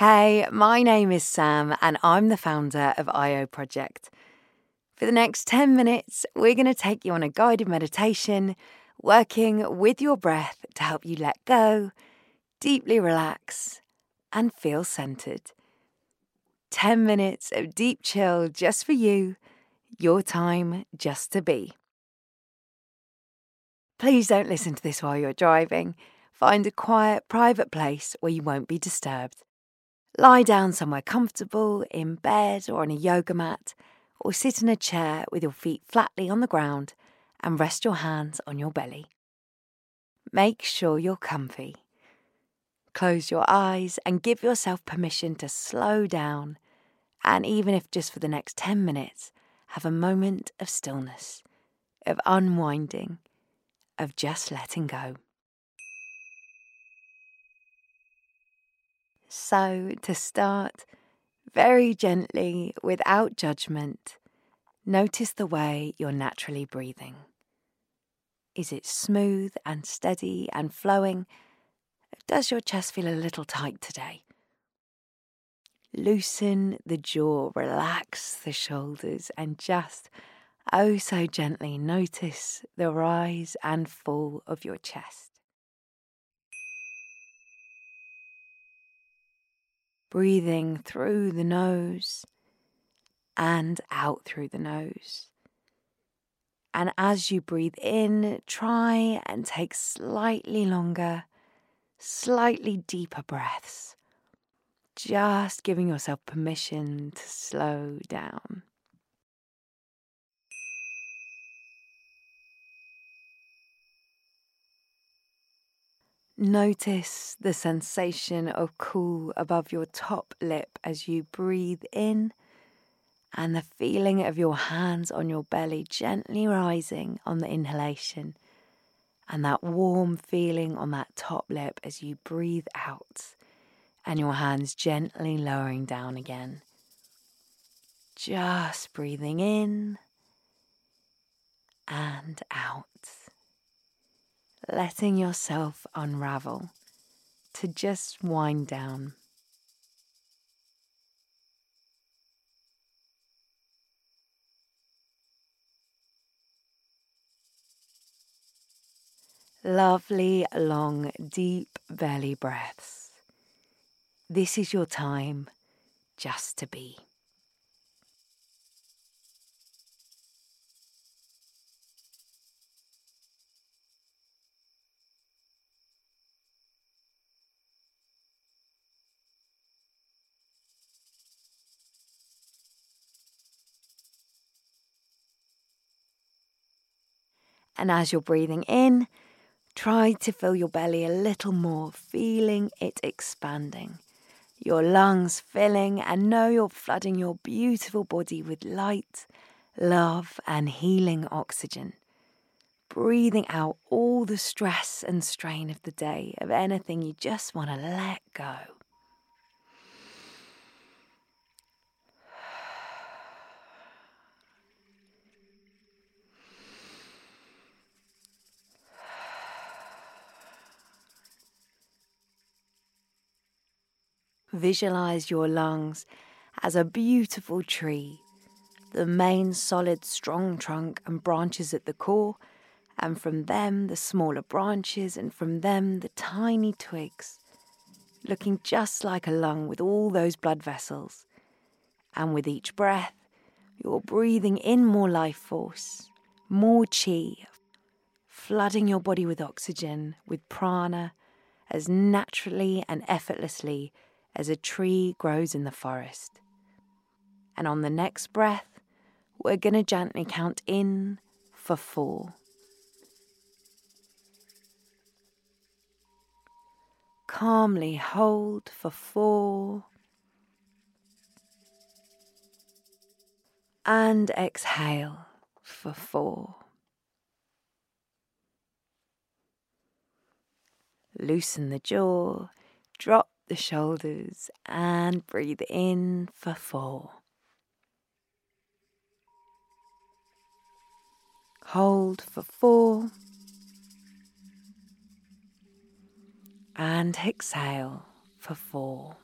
Hey, my name is Sam, and I'm the founder of IO Project. For the next 10 minutes, we're going to take you on a guided meditation, working with your breath to help you let go, deeply relax, and feel centered. 10 minutes of deep chill just for you, your time just to be. Please don't listen to this while you're driving. Find a quiet, private place where you won't be disturbed. Lie down somewhere comfortable, in bed or on a yoga mat, or sit in a chair with your feet flatly on the ground and rest your hands on your belly. Make sure you're comfy. Close your eyes and give yourself permission to slow down, and even if just for the next 10 minutes, have a moment of stillness, of unwinding, of just letting go. So, to start, very gently, without judgment, notice the way you're naturally breathing. Is it smooth and steady and flowing? Does your chest feel a little tight today? Loosen the jaw, relax the shoulders, and just oh so gently notice the rise and fall of your chest. Breathing through the nose and out through the nose. And as you breathe in, try and take slightly longer, slightly deeper breaths. Just giving yourself permission to slow down. Notice the sensation of cool above your top lip as you breathe in, and the feeling of your hands on your belly gently rising on the inhalation, and that warm feeling on that top lip as you breathe out, and your hands gently lowering down again. Just breathing in and out letting yourself unravel to just wind down. Lovely, long, deep belly breaths. This is your time just to be. And as you're breathing in, try to fill your belly a little more, feeling it expanding. Your lungs filling, and know you're flooding your beautiful body with light, love, and healing oxygen. Breathing out all the stress and strain of the day, of anything you just want to let go. Visualize your lungs as a beautiful tree, the main solid, strong trunk and branches at the core, and from them the smaller branches, and from them the tiny twigs, looking just like a lung with all those blood vessels. And with each breath, you're breathing in more life force, more chi, flooding your body with oxygen, with prana, as naturally and effortlessly as a tree grows in the forest. And on the next breath, we're going to gently count in for four. Calmly hold for four. And exhale for four. Loosen the jaw, the shoulders and breathe in for four. Hold for four. And exhale for four.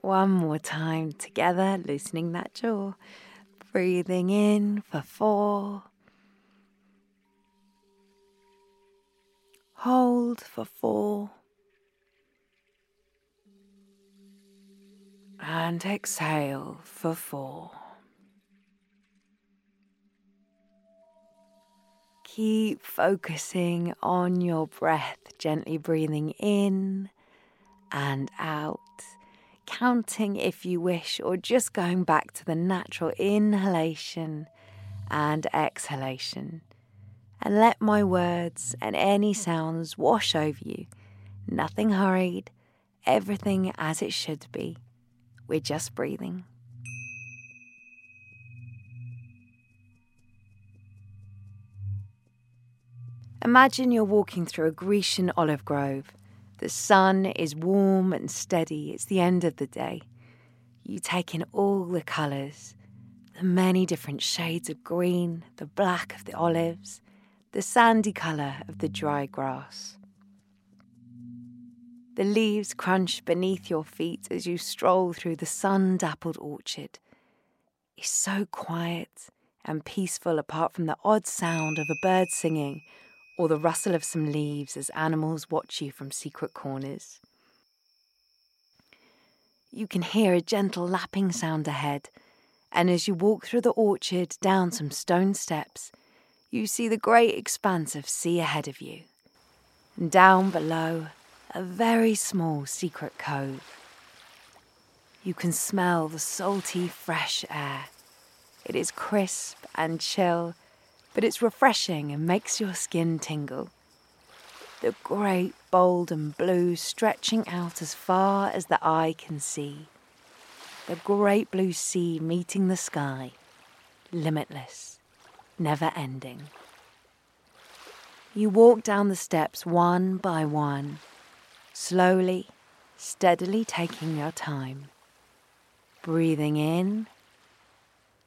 One more time together, loosening that jaw. Breathing in for four Hold for four. And exhale for four. Keep focusing on your breath, gently breathing in and out, counting if you wish, or just going back to the natural inhalation and exhalation. And let my words and any sounds wash over you. Nothing hurried, everything as it should be. We're just breathing. Imagine you're walking through a Grecian olive grove. The sun is warm and steady. It's the end of the day. You take in all the colours the many different shades of green, the black of the olives, the sandy colour of the dry grass. The leaves crunch beneath your feet as you stroll through the sun dappled orchard. It's so quiet and peaceful apart from the odd sound of a bird singing or the rustle of some leaves as animals watch you from secret corners. You can hear a gentle lapping sound ahead, and as you walk through the orchard down some stone steps, you see the great expanse of sea ahead of you. And down below, a very small secret cove. You can smell the salty, fresh air. It is crisp and chill but it's refreshing and makes your skin tingle. The great, bold, and blue stretching out as far as the eye can see. The great blue sea meeting the sky, limitless, never ending. You walk down the steps one by one, slowly, steadily taking your time, breathing in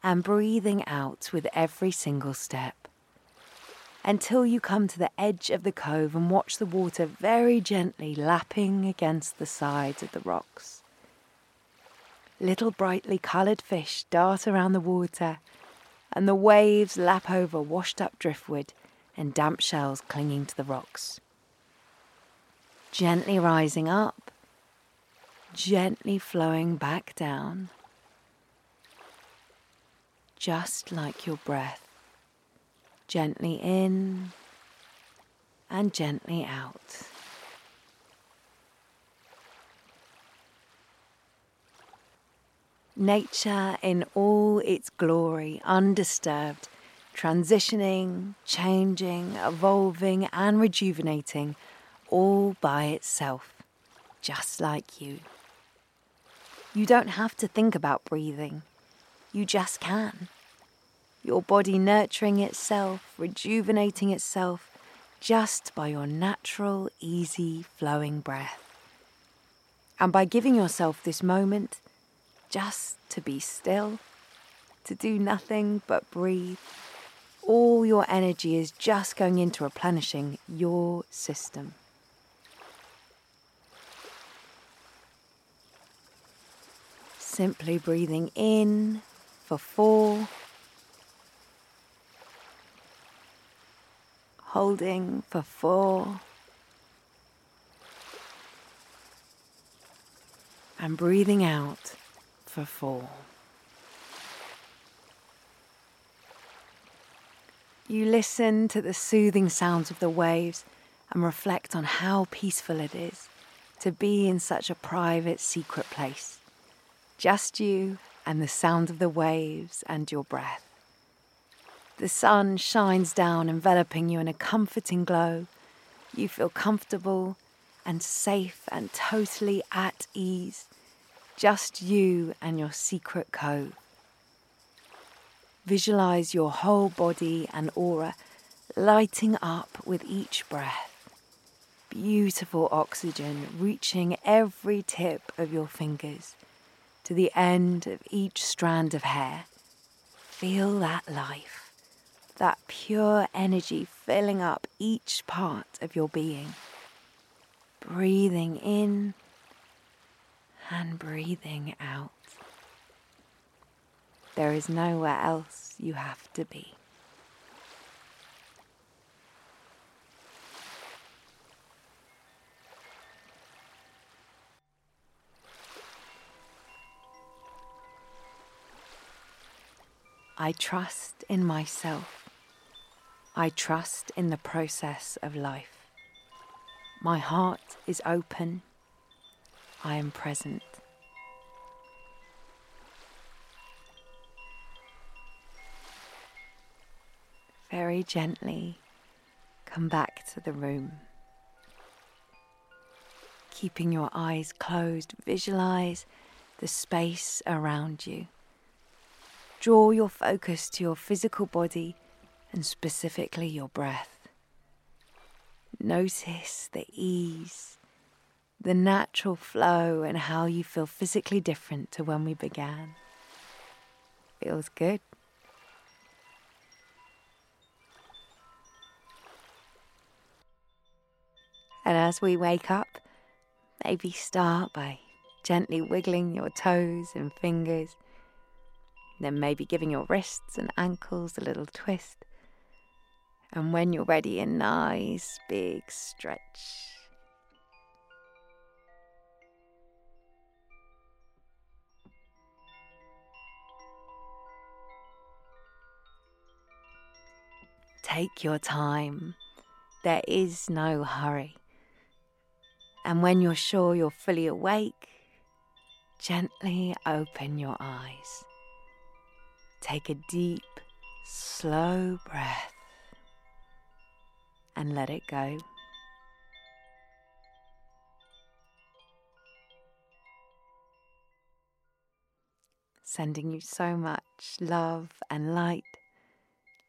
and breathing out with every single step. Until you come to the edge of the cove and watch the water very gently lapping against the sides of the rocks. Little brightly coloured fish dart around the water, and the waves lap over washed up driftwood and damp shells clinging to the rocks. Gently rising up, gently flowing back down just like your breath. Gently in and gently out. Nature in all its glory, undisturbed, transitioning, changing, evolving, and rejuvenating all by itself, just like you. You don't have to think about breathing. You just can. Your body nurturing itself, rejuvenating itself, just by your natural, easy, flowing breath. And by giving yourself this moment just to be still, to do nothing but breathe, all your energy is just going into replenishing your system. Simply breathing in for four, holding for four, and breathing out four. You listen to the soothing sounds of the waves and reflect on how peaceful it is to be in such a private, secret place. Just you and the sound of the waves and your breath. The sun shines down, enveloping you in a comforting glow. You feel comfortable and safe and totally at ease. Just you and your secret cove. Visualize your whole body and aura lighting up with each breath. Beautiful oxygen reaching every tip of your fingers to the end of each strand of hair. Feel that life, that pure energy filling up each part of your being. Breathing in and breathing out. There is nowhere else you have to be. I trust in myself. I trust in the process of life. My heart is open. I am present. Very gently come back to the room. Keeping your eyes closed, visualize the space around you. Draw your focus to your physical body and specifically your breath. Notice the ease, the natural flow, and how you feel physically different to when we began. Feels good. And as we wake up, maybe start by gently wiggling your toes and fingers then maybe giving your wrists and ankles a little twist. And when you're ready, a nice big stretch. Take your time. There is no hurry. And when you're sure you're fully awake, gently open your eyes. Take a deep, slow breath and let it go. Sending you so much love and light.